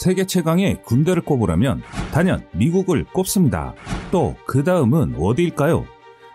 세계 최강의 군대를 꼽으라면 단연 미국을 꼽습니다. 또 그 다음은 어디일까요?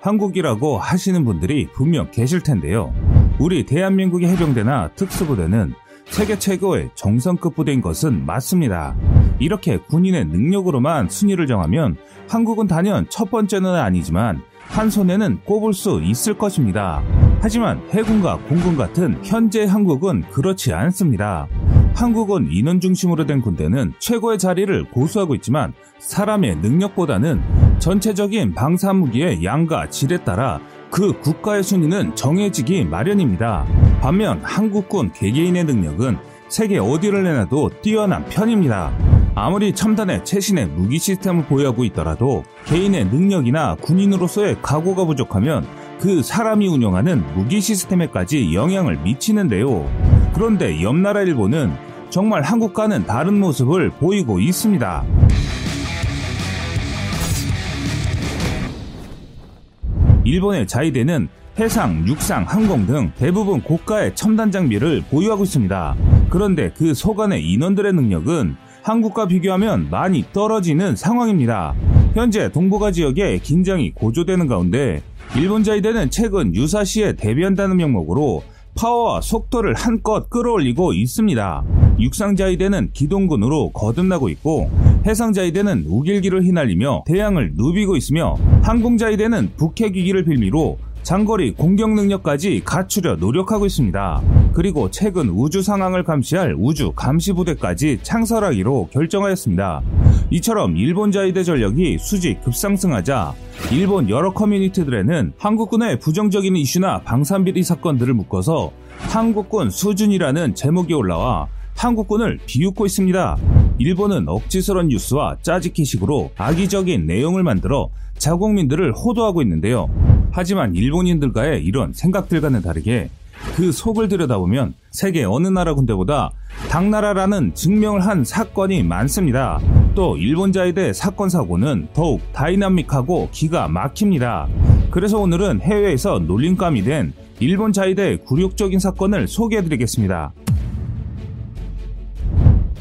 한국이라고 하시는 분들이 분명 계실 텐데요. 우리 대한민국의 해병대나 특수부대는 세계 최고의 정성급 부대인 것은 맞습니다. 이렇게 군인의 능력으로만 순위를 정하면 한국은 단연 첫 번째는 아니지만 한 손에는 꼽을 수 있을 것입니다. 하지만 해군과 공군 같은 현재 한국은 그렇지 않습니다. 한국은 인원 중심으로 된 군대는 최고의 자리를 고수하고 있지만 사람의 능력보다는 전체적인 방사 무기의 양과 질에 따라 그 국가의 순위는 정해지기 마련입니다. 반면 한국군 개개인의 능력은 세계 어디를 내놔도 뛰어난 편입니다. 아무리 첨단의 최신의 무기 시스템을 보유하고 있더라도 개인의 능력이나 군인으로서의 각오가 부족하면 그 사람이 운영하는 무기 시스템에까지 영향을 미치는데요. 그런데 옆나라 일본은 정말 한국과는 다른 모습을 보이고 있습니다. 일본의 자위대는 해상, 육상, 항공 등 대부분 고가의 첨단 장비를 보유하고 있습니다. 그런데 그 소관의 인원들의 능력은 한국과 비교하면 많이 떨어지는 상황입니다. 현재 동북아 지역에 긴장이 고조되는 가운데 일본 자위대는 최근 유사시에 대비한다는 명목으로 파워와 속도를 한껏 끌어올리고 있습니다. 육상자위대는 기동군으로 거듭나고 있고 해상자위대는 우길기를 휘날리며 대양을 누비고 있으며 항공자위대는 북핵위기를 빌미로 장거리 공격 능력까지 갖추려 노력하고 있습니다. 그리고 최근 우주 상황을 감시할 우주 감시 부대까지 창설하기로 결정하였습니다. 이처럼 일본 자위대 전력이 수직 급상승하자 일본 여러 커뮤니티들에는 한국군의 부정적인 이슈나 방산비리 사건들을 묶어서 한국군 수준이라는 제목이 올라와 한국군을 비웃고 있습니다. 일본은 억지스런 뉴스와 짜집기식으로 악의적인 내용을 만들어 자국민들을 호도하고 있는데요. 하지만 일본인들과의 이런 생각들과는 다르게 그 속을 들여다보면 세계 어느 나라 군대보다 당나라라는 증명을 한 사건이 많습니다. 또 일본자위대 사건 사고는 더욱 다이나믹하고 기가 막힙니다. 그래서 오늘은 해외에서 놀림감이 된 일본 자위대 굴욕적인 사건을 소개해드리겠습니다.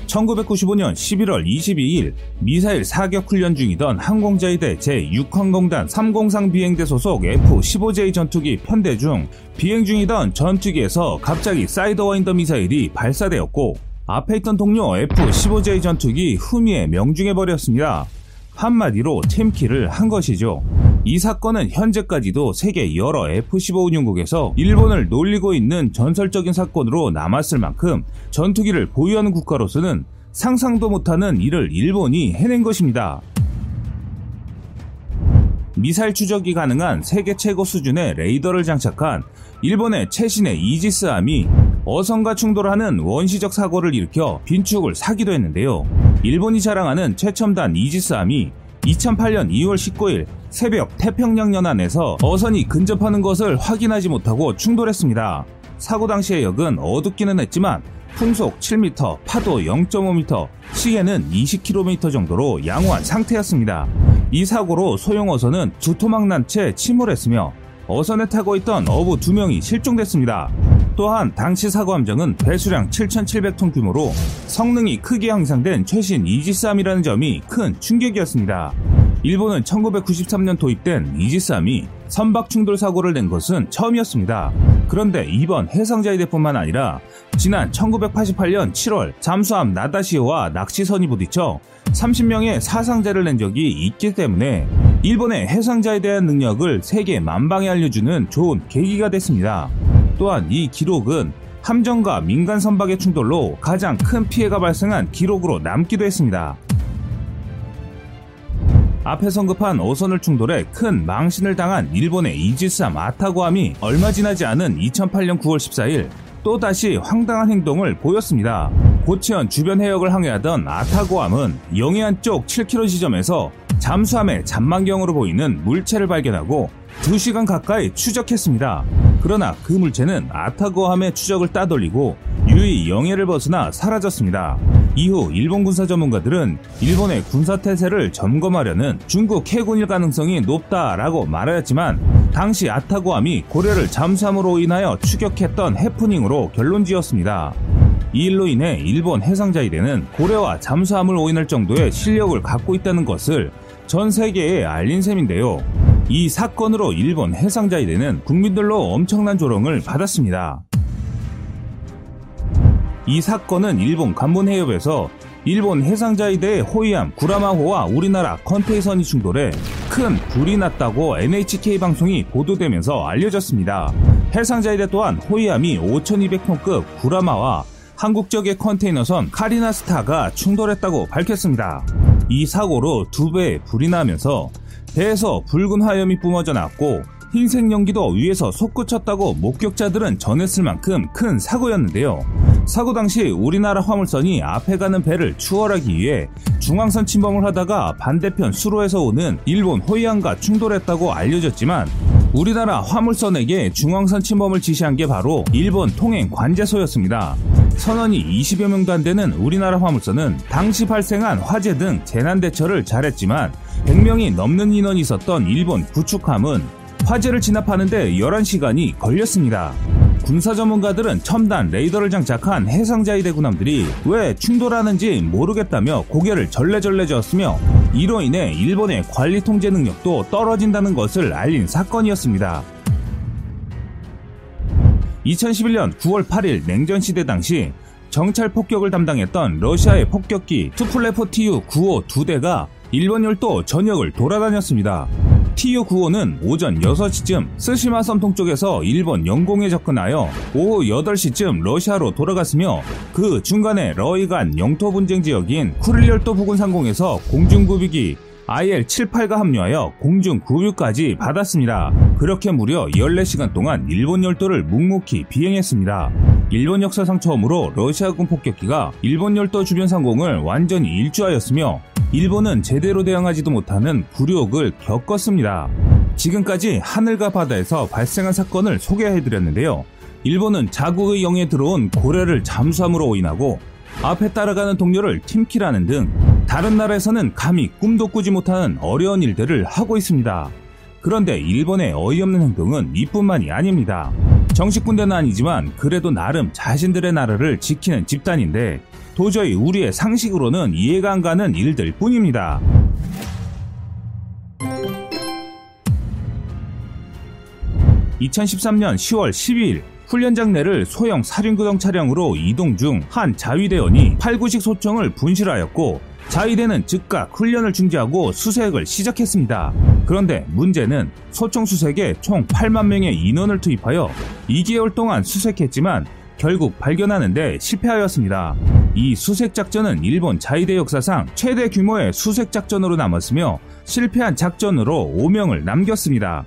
1995년 11월 22일 미사일 사격 훈련 중이던 항공자위대 제6항공단 303 비행대 소속 F-15J 전투기 편대 중 비행 중이던 전투기에서 갑자기 사이더와인더 미사일이 발사되었고 앞에 있던 동료 F-15J 전투기 후미에 명중해버렸습니다. 한마디로 템키를 한 것이죠. 이 사건은 현재까지도 세계 여러 F-15 운용국에서 일본을 놀리고 있는 전설적인 사건으로 남았을 만큼 전투기를 보유하는 국가로서는 상상도 못하는 일을 일본이 해낸 것입니다. 미사일 추적이 가능한 세계 최고 수준의 레이더를 장착한 일본의 최신의 이지스함이 어선과 충돌하는 원시적 사고를 일으켜 빈축을 사기도 했는데요. 일본이 자랑하는 최첨단 이지스함이 2008년 2월 19일 새벽 태평양 연안에서 어선이 근접하는 것을 확인하지 못하고 충돌했습니다. 사고 당시의 역은 어둡기는 했지만 풍속 7m, 파도 0.5m, 시계는 20km 정도로 양호한 상태였습니다. 이 사고로 소형 어선은 두토막 난 채 침몰했으며 어선에 타고 있던 어부 2명이 실종됐습니다. 또한 당시 사고 함정은 배수량 7,700톤 규모로 성능이 크게 향상된 최신 이지스함이라는 점이 큰 충격이었습니다. 일본은 1993년 도입된 이지스함이 선박 충돌 사고를 낸 것은 처음이었습니다. 그런데 이번 해상자위대뿐만 아니라 지난 1988년 7월 잠수함 나다시오와 낚시선이 부딪혀 30명의 사상자를 낸 적이 있기 때문에 일본의 해상자에 대한 능력을 세계 만방에 알려주는 좋은 계기가 됐습니다. 또한 이 기록은 함정과 민간 선박의 충돌로 가장 큰 피해가 발생한 기록으로 남기도 했습니다. 앞에 성급한 어선을 충돌해 큰 망신을 당한 일본의 이지스함 아타고함이 얼마 지나지 않은 2008년 9월 14일 또다시 황당한 행동을 보였습니다. 고치현 주변 해역을 항해하던 아타고함은 영해안 쪽 7km 지점에서 잠수함의 잔망경으로 보이는 물체를 발견하고 2시간 가까이 추적했습니다. 그러나 그 물체는 아타고함의 추적을 따돌리고 유이 영해를 벗어나 사라졌습니다. 이후 일본 군사 전문가들은 일본의 군사 태세를 점검하려는 중국 해군일 가능성이 높다라고 말하였지만 당시 아타고함이 고려를 잠수함으로 인하여 추격했던 해프닝으로 결론 지었습니다. 이 일로 인해 일본 해상자위대는 고래와 잠수함을 오인할 정도의 실력을 갖고 있다는 것을 전 세계에 알린 셈인데요. 이 사건으로 일본 해상자위대는 국민들로 엄청난 조롱을 받았습니다. 이 사건은 일본 간본해협에서 일본 해상자위대의 호위함 구라마호와 우리나라 컨테이선이 충돌해 큰 불이 났다고 NHK 방송이 보도되면서 알려졌습니다. 해상자위대 또한 호위함이 5200톤급 구라마와 한국 적의 컨테이너선 카리나스타가 충돌했다고 밝혔습니다. 이 사고로 두 배의 불이 나면서 배에서 붉은 화염이 뿜어져 나왔고 흰색 연기도 위에서 솟구쳤다고 목격자들은 전했을 만큼 큰 사고였는데요. 사고 당시 우리나라 화물선이 앞에 가는 배를 추월하기 위해 중앙선 침범을 하다가 반대편 수로에서 오는 일본 호위함과 충돌했다고 알려졌지만 우리나라 화물선에게 중앙선 침범을 지시한 게 바로 일본 통행 관제소였습니다. 선원이 20여 명도 안 되는 우리나라 화물선은 당시 발생한 화재 등 재난 대처를 잘했지만 100명이 넘는 인원이 있었던 일본 구축함은 화재를 진압하는데 11시간이 걸렸습니다. 군사 전문가들은 첨단 레이더를 장착한 해상자위대 군함들이 왜 충돌하는지 모르겠다며 고개를 절레절레 저었으며 이로 인해 일본의 관리 통제 능력도 떨어진다는 것을 알린 사건이었습니다. 2011년 9월 8일 냉전시대 당시 정찰 폭격을 담당했던 러시아의 폭격기 투플레포 TU-95 두 대가 일본 열도 전역을 돌아다녔습니다. TU-95는 오전 6시쯤 스시마 섬 동쪽에서 일본 영공에 접근하여 오후 8시쯤 러시아로 돌아갔으며 그 중간에 러이 간 영토 분쟁 지역인 쿠릴열도 부근 상공에서 공중구비기 IL-78가 합류하여 공중구비까지 받았습니다. 그렇게 무려 14시간 동안 일본 열도를 묵묵히 비행했습니다. 일본 역사상 처음으로 러시아군 폭격기가 일본 열도 주변 상공을 완전히 일주하였으며 일본은 제대로 대응하지도 못하는 굴욕을 겪었습니다. 지금까지 하늘과 바다에서 발생한 사건을 소개해드렸는데요. 일본은 자국의 영에 들어온 고래를 잠수함으로 오인하고 앞에 따라가는 동료를 팀키라는 등 다른 나라에서는 감히 꿈도 꾸지 못하는 어려운 일들을 하고 있습니다. 그런데 일본의 어이없는 행동은 이뿐만이 아닙니다. 정식 군대는 아니지만 그래도 나름 자신들의 나라를 지키는 집단인데 도저히 우리의 상식으로는 이해가 안 가는 일들 뿐입니다. (2013년 10월 12일) 훈련장 내를 소형 사륜구동 차량으로 이동 중 한 자위대원이 8구식 소총을 분실하였고 자위대는 즉각 훈련을 중지하고 수색을 시작했습니다. 그런데 문제는 소총 수색에 총 8만 명의 인원을 투입하여 2개월 동안 수색했지만 결국 발견하는데 실패하였습니다. 이 수색 작전은 일본 자위대 역사상 최대 규모의 수색 작전으로 남았으며 실패한 작전으로 오명을 남겼습니다.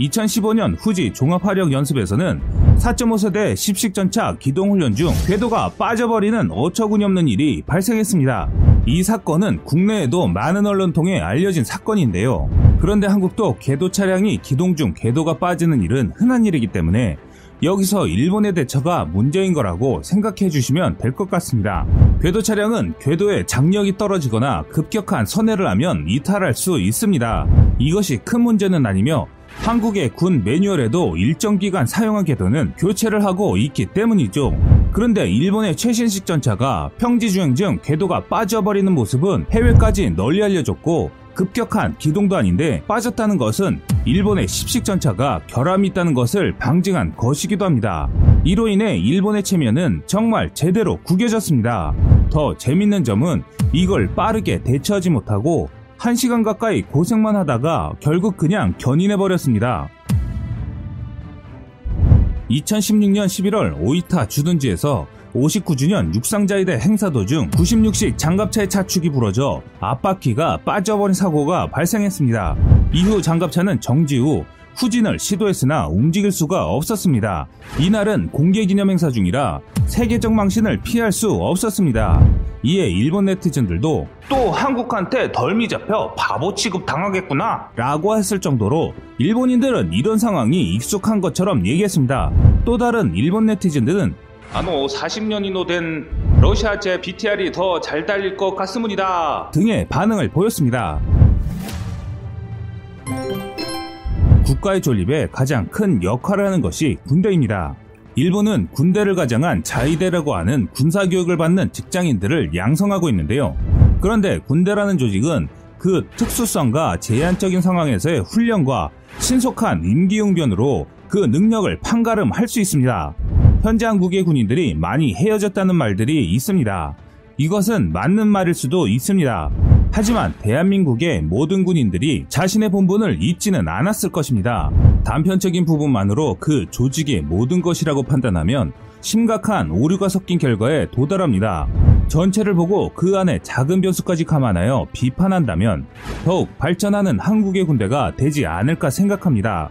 2015년 후지 종합화력 연습에서는 4.5세대 10식 전차 기동훈련 중 궤도가 빠져버리는 어처구니 없는 일이 발생했습니다. 이 사건은 국내에도 많은 언론 통해 알려진 사건인데요. 그런데 한국도 궤도 차량이 기동 중 궤도가 빠지는 일은 흔한 일이기 때문에 여기서 일본의 대처가 문제인 거라고 생각해 주시면 될 것 같습니다. 궤도 차량은 궤도에 장력이 떨어지거나 급격한 선회를 하면 이탈할 수 있습니다. 이것이 큰 문제는 아니며 한국의 군 매뉴얼에도 일정 기간 사용한 궤도는 교체를 하고 있기 때문이죠. 그런데 일본의 최신식 전차가 평지 주행 중 궤도가 빠져버리는 모습은 해외까지 널리 알려졌고 급격한 기동도 아닌데 빠졌다는 것은 일본의 십식 전차가 결함이 있다는 것을 방증한 것이기도 합니다. 이로 인해 일본의 체면은 정말 제대로 구겨졌습니다. 더 재밌는 점은 이걸 빠르게 대처하지 못하고 1시간 가까이 고생만 하다가 결국 그냥 견인해버렸습니다. 2016년 11월 오이타 주둔지에서 59주년 육상자위대 행사 도중 96식 장갑차의 차축이 부러져 앞바퀴가 빠져버린 사고가 발생했습니다. 이후 장갑차는 정지 후 후진을 시도했으나 움직일 수가 없었습니다. 이날은 공개 기념 행사 중이라 세계적 망신을 피할 수 없었습니다. 이에 일본 네티즌들도 또 한국한테 덜미 잡혀 바보 취급 당하겠구나 라고 했을 정도로 일본인들은 이런 상황이 익숙한 것처럼 얘기했습니다. 또 다른 일본 네티즌들은 아노 40년이노 된 러시아제 BTR이 더 잘 달릴 것 같습니다 등의 반응을 보였습니다. 국가의 존립에 가장 큰 역할을 하는 것이 군대입니다. 일본은 군대를 가장한 자위대라고 하는 군사교육을 받는 직장인들을 양성하고 있는데요. 그런데 군대라는 조직은 그 특수성과 제한적인 상황에서의 훈련과 신속한 임기응변으로 그 능력을 판가름할 수 있습니다. 현재 한국의 군인들이 많이 헤어졌다는 말들이 있습니다. 이것은 맞는 말일 수도 있습니다. 하지만 대한민국의 모든 군인들이 자신의 본분을 잊지는 않았을 것입니다. 단편적인 부분만으로 그 조직의 모든 것이라고 판단하면 심각한 오류가 섞인 결과에 도달합니다. 전체를 보고 그 안에 작은 변수까지 감안하여 비판한다면 더욱 발전하는 한국의 군대가 되지 않을까 생각합니다.